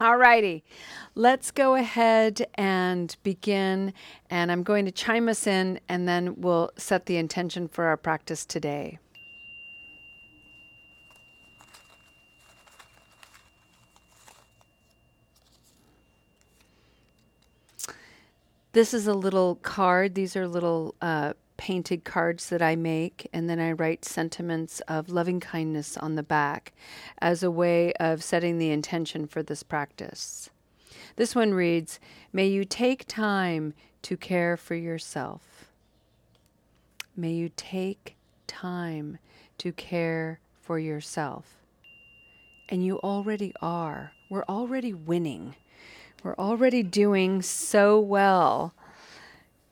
All righty, let's go ahead and begin. And I'm going to chime us in, and then we'll set the intention for our practice today. This is a little card. These are little uh, painted cards that I make, and then I write sentiments of loving kindness on the back as a way of setting the intention for this practice. This one reads May you take time to care for yourself. May you take time to care for yourself. And you already are. We're already winning. We're already doing so well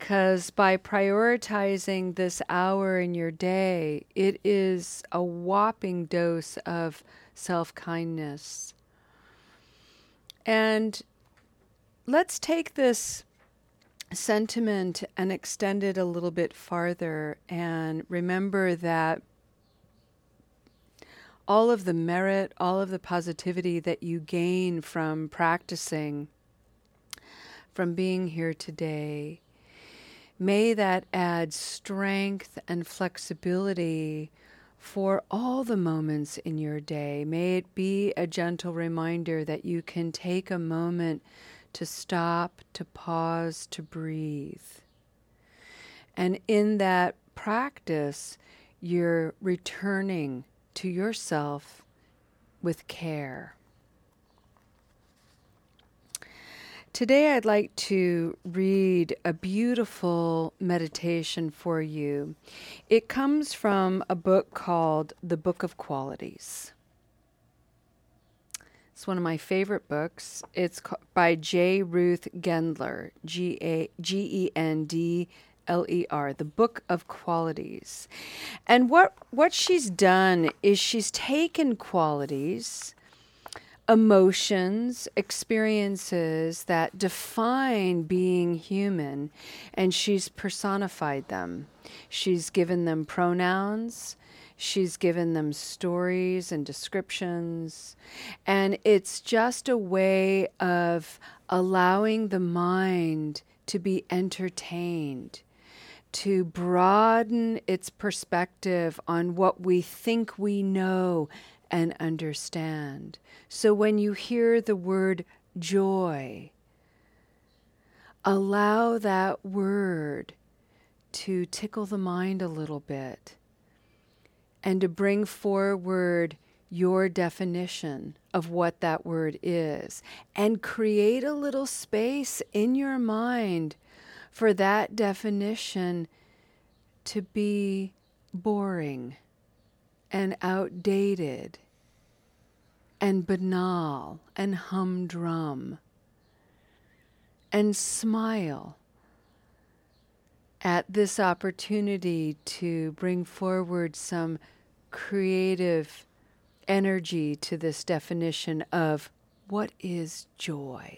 because by prioritizing this hour in your day, it is a whopping dose of self kindness. And let's take this sentiment and extend it a little bit farther and remember that all of the merit, all of the positivity that you gain from practicing from being here today. May that add strength and flexibility for all the moments in your day. May it be a gentle reminder that you can take a moment to stop, to pause, to breathe. And in that practice, you're returning to yourself with care. Today, I'd like to read a beautiful meditation for you. It comes from a book called The Book of Qualities. It's one of my favorite books. It's by J. Ruth Gendler, G E N D L E R, The Book of Qualities. And what what she's done is she's taken qualities emotions, experiences that define being human, and she's personified them. She's given them pronouns. She's given them stories and descriptions. And it's just a way of allowing the mind to be entertained, to broaden its perspective on what we think we know and understand. So when you hear the word joy, allow that word to tickle the mind a little bit and to bring forward your definition of what that word is and create a little space in your mind for that definition to be boring and outdated and banal and humdrum and smile at this opportunity to bring forward some creative energy to this definition of what is joy?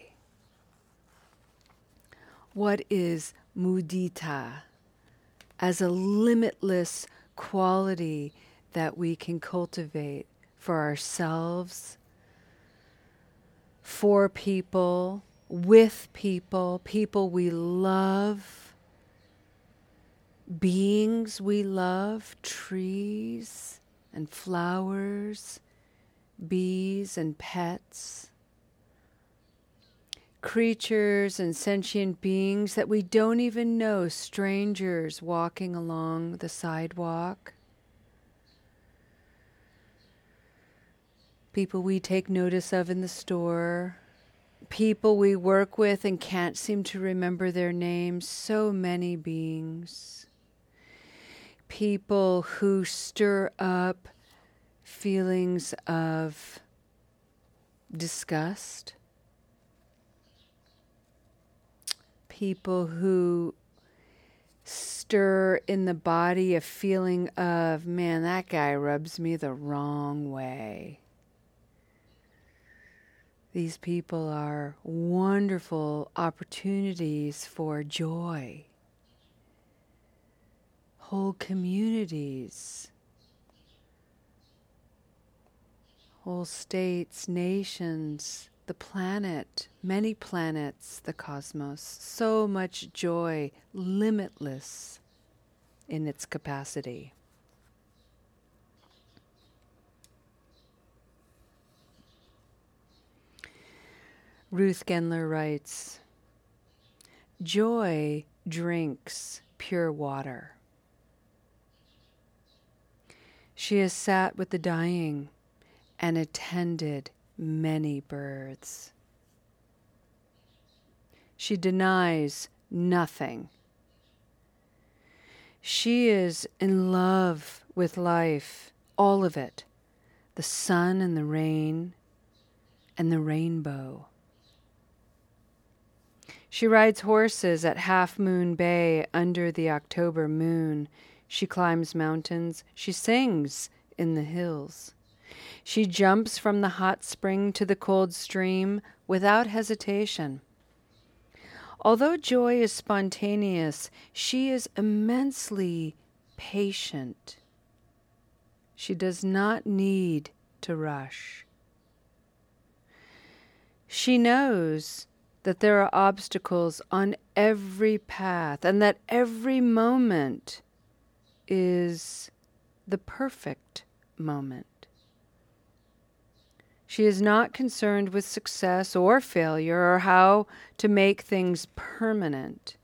What is mudita as a limitless quality that we can cultivate for ourselves, for people, with people, people we love, beings we love, trees and flowers, bees and pets, creatures and sentient beings that we don't even know, strangers walking along the sidewalk people we take notice of in the store, people we work with and can't seem to remember their names, so many beings, people who stir up feelings of disgust, people who stir in the body a feeling of, man, that guy rubs me the wrong way. These people are wonderful opportunities for joy. Whole communities, whole states, nations the planet, many planets, the cosmos, so much joy, limitless in its capacity. Ruth Gendler writes Joy drinks pure water. She has sat with the dying and attended many births. She denies nothing. She is in love with life, all of it the sun and the rain and the rainbow. She rides horses at Half Moon Bay under the October moon. She climbs mountains. She sings in the hills. She jumps from the hot spring to the cold stream without hesitation. Although joy is spontaneous, she is immensely patient. She does not need to rush. She knows that there are obstacles on every path and that every moment is the perfect moment. She is not concerned with success or failure or how to make things permanent.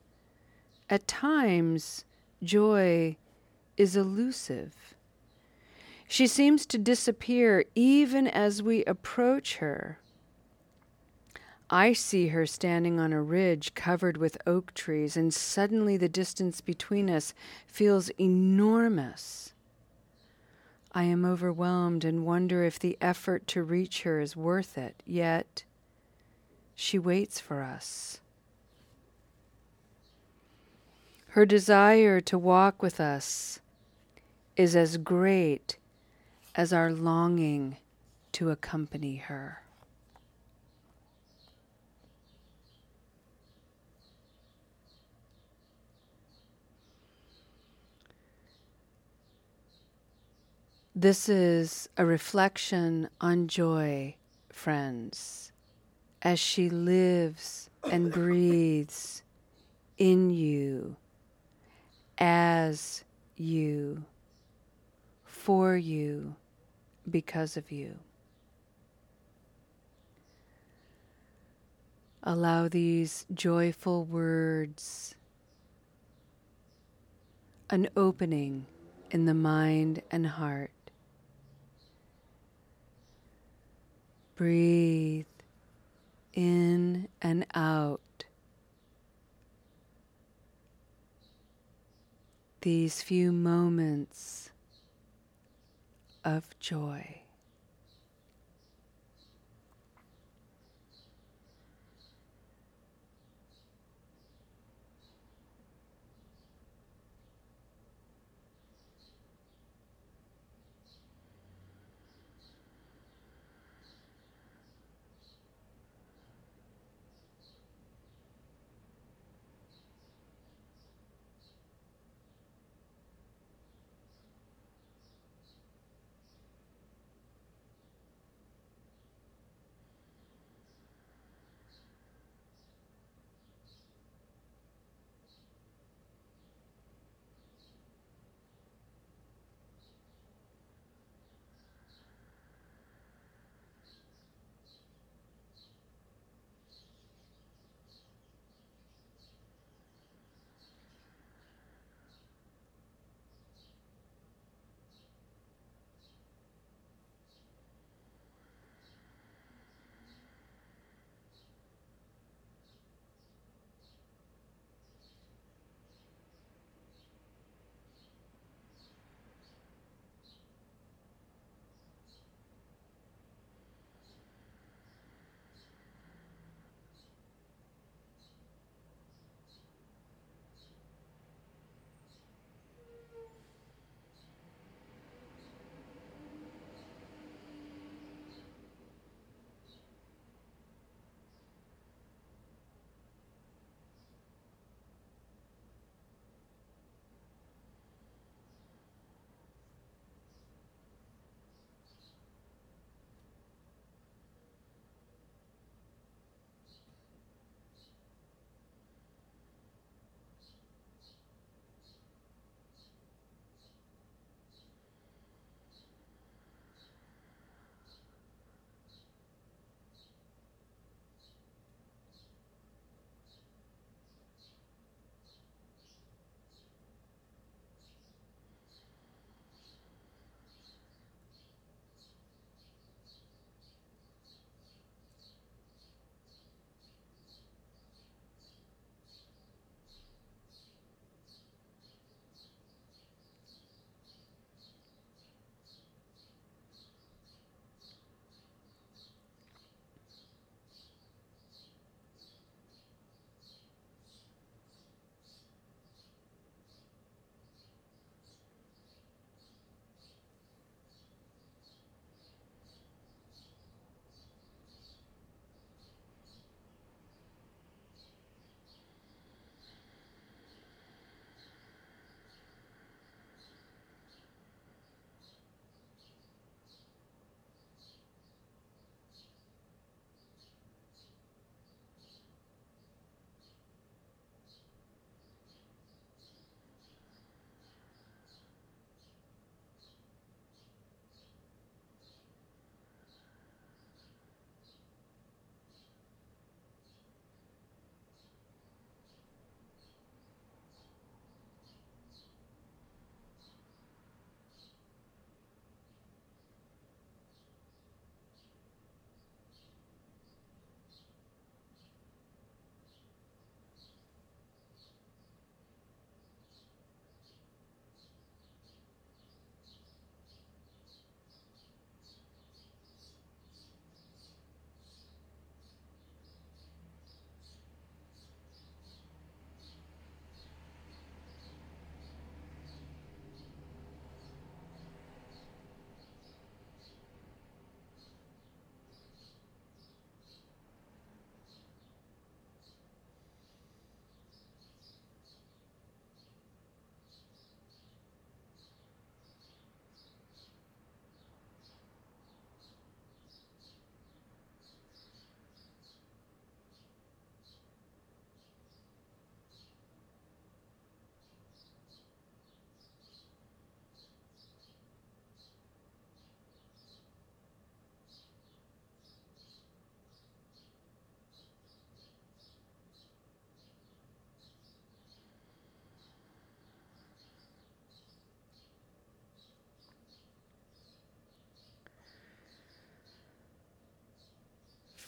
At times, joy is elusive. She seems to disappear even as we approach her. I see her standing on a ridge covered with oak trees, and suddenly the distance between us feels enormous. I am overwhelmed and wonder if the effort to reach her is worth it, yet she waits for us. Her desire to walk with us is as great as our longing to accompany her. This is a reflection on joy, friends, as she lives and breathes in you, as you, for you, because of you. Allow these joyful words an opening in the mind and heart. Breathe in and out. These few moments of joy.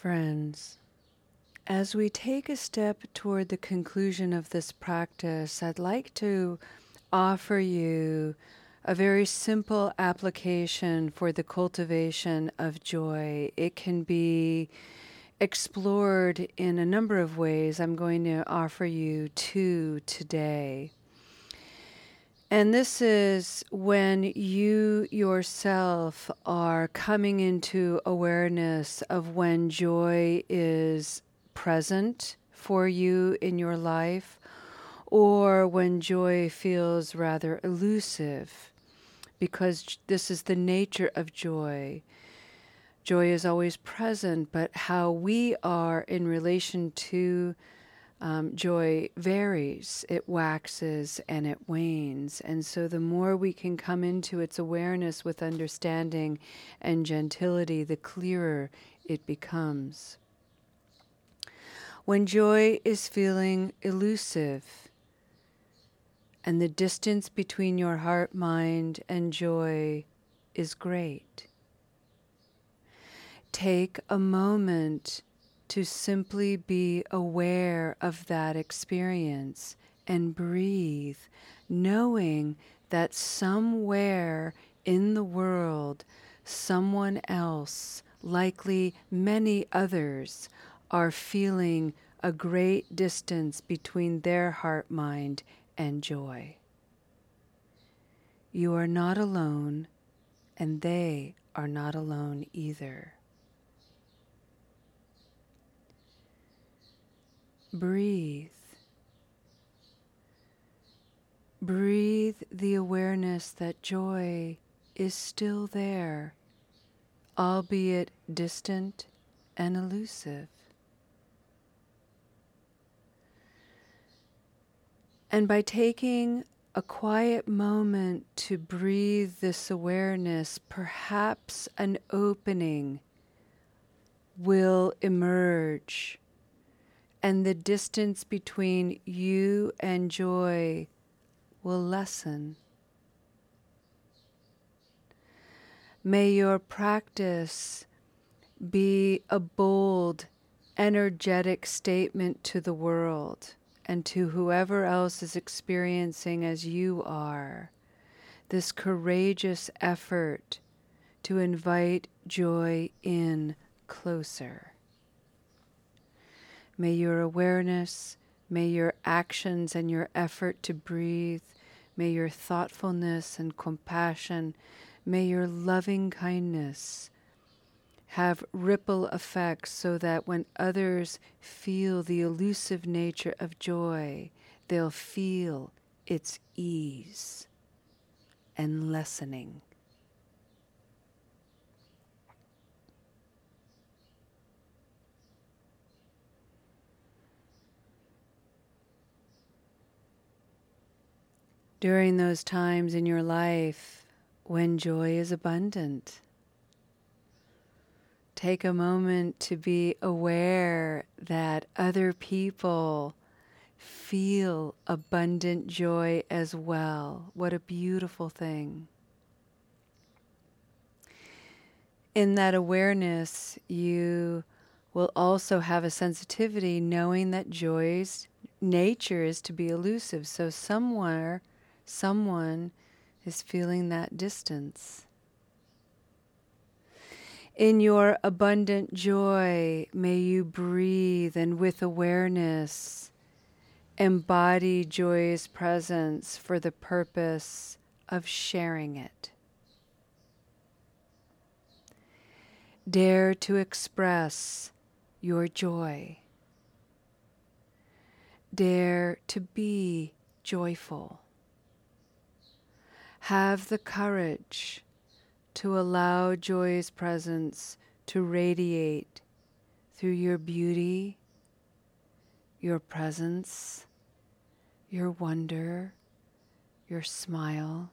Friends, as we take a step toward the conclusion of this practice, I'd like to offer you a very simple application for the cultivation of joy. It can be explored in a number of ways. I'm going to offer you two today. And this is when you yourself are coming into awareness of when joy is present for you in your life or when joy feels rather elusive because this is the nature of joy. Joy is always present, but how we are in relation to um, joy varies. It waxes and it wanes. And so the more we can come into its awareness with understanding and gentility, the clearer it becomes. When joy is feeling elusive, and the distance between your heart, mind, and joy is great. Take a moment to simply be aware of that experience and breathe, knowing that somewhere in the world, someone else, likely many others, are feeling a great distance between their heart mind and joy. You are not alone, and they are not alone either. Breathe. Breathe the awareness that joy is still there, albeit distant and elusive. And by taking a quiet moment to breathe this awareness, perhaps an opening will emerge, and the distance between you and joy will lessen. May your practice be a bold, energetic statement to the world and to whoever else is experiencing as you are this courageous effort to invite joy in closer. May your awareness, may your actions and your effort to breathe, may your thoughtfulness and compassion, may your loving kindness have ripple effects so that when others feel the elusive nature of joy, they'll feel its ease and lessening. During those times in your life when joy is abundant, take a moment to be aware that other people feel abundant joy as well. What a beautiful thing. In that awareness, you will also have a sensitivity knowing that joy's nature is to be elusive. So, somewhere, someone is feeling that distance. In your abundant joy, may you breathe and with awareness embody joy's presence for the purpose of sharing it. Dare to express your joy. Dare to be joyful. Have the courage to allow joy's presence to radiate through your beauty, your presence, your wonder, your smile,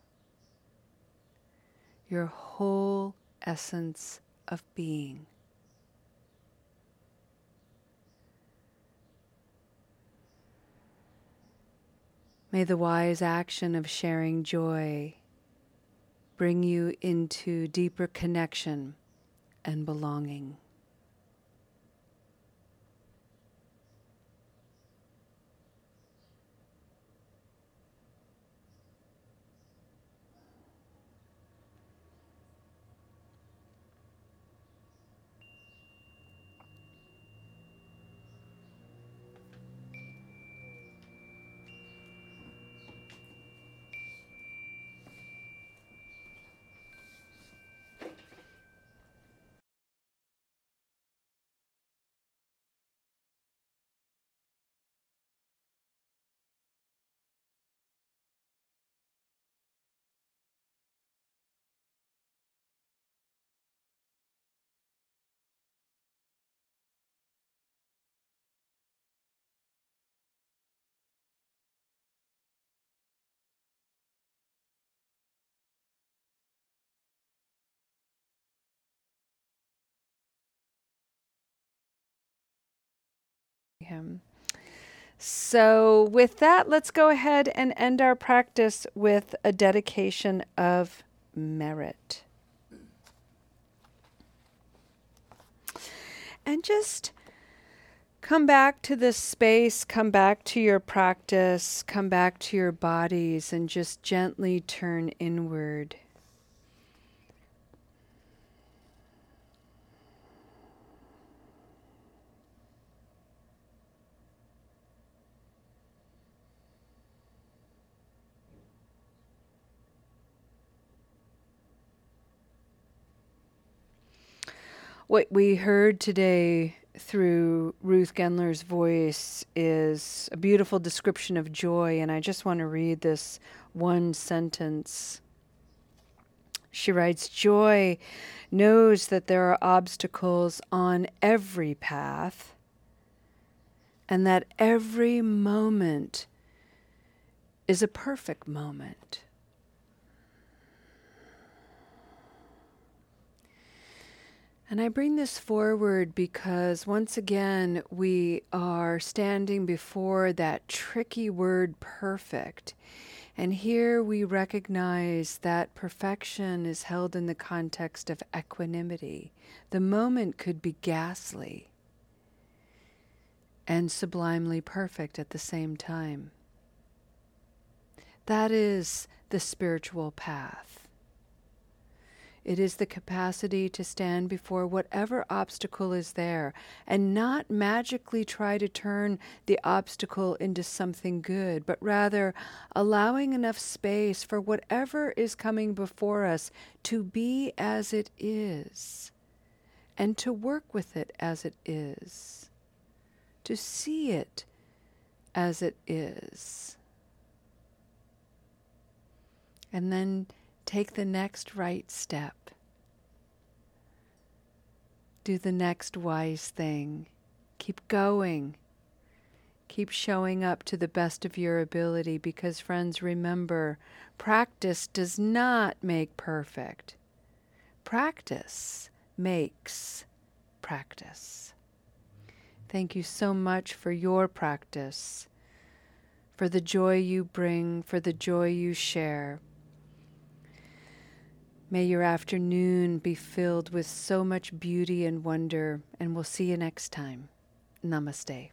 your whole essence of being. May the wise action of sharing joy bring you into deeper connection and belonging. Him. So, with that, let's go ahead and end our practice with a dedication of merit. And just come back to this space, come back to your practice, come back to your bodies, and just gently turn inward. What we heard today through Ruth Gendler's voice is a beautiful description of joy, and I just want to read this one sentence. She writes Joy knows that there are obstacles on every path, and that every moment is a perfect moment. And I bring this forward because once again, we are standing before that tricky word perfect. And here we recognize that perfection is held in the context of equanimity. The moment could be ghastly and sublimely perfect at the same time. That is the spiritual path. It is the capacity to stand before whatever obstacle is there and not magically try to turn the obstacle into something good, but rather allowing enough space for whatever is coming before us to be as it is and to work with it as it is, to see it as it is. And then take the next right step. Do the next wise thing. Keep going. Keep showing up to the best of your ability because, friends, remember practice does not make perfect. Practice makes practice. Thank you so much for your practice, for the joy you bring, for the joy you share. May your afternoon be filled with so much beauty and wonder, and we'll see you next time. Namaste.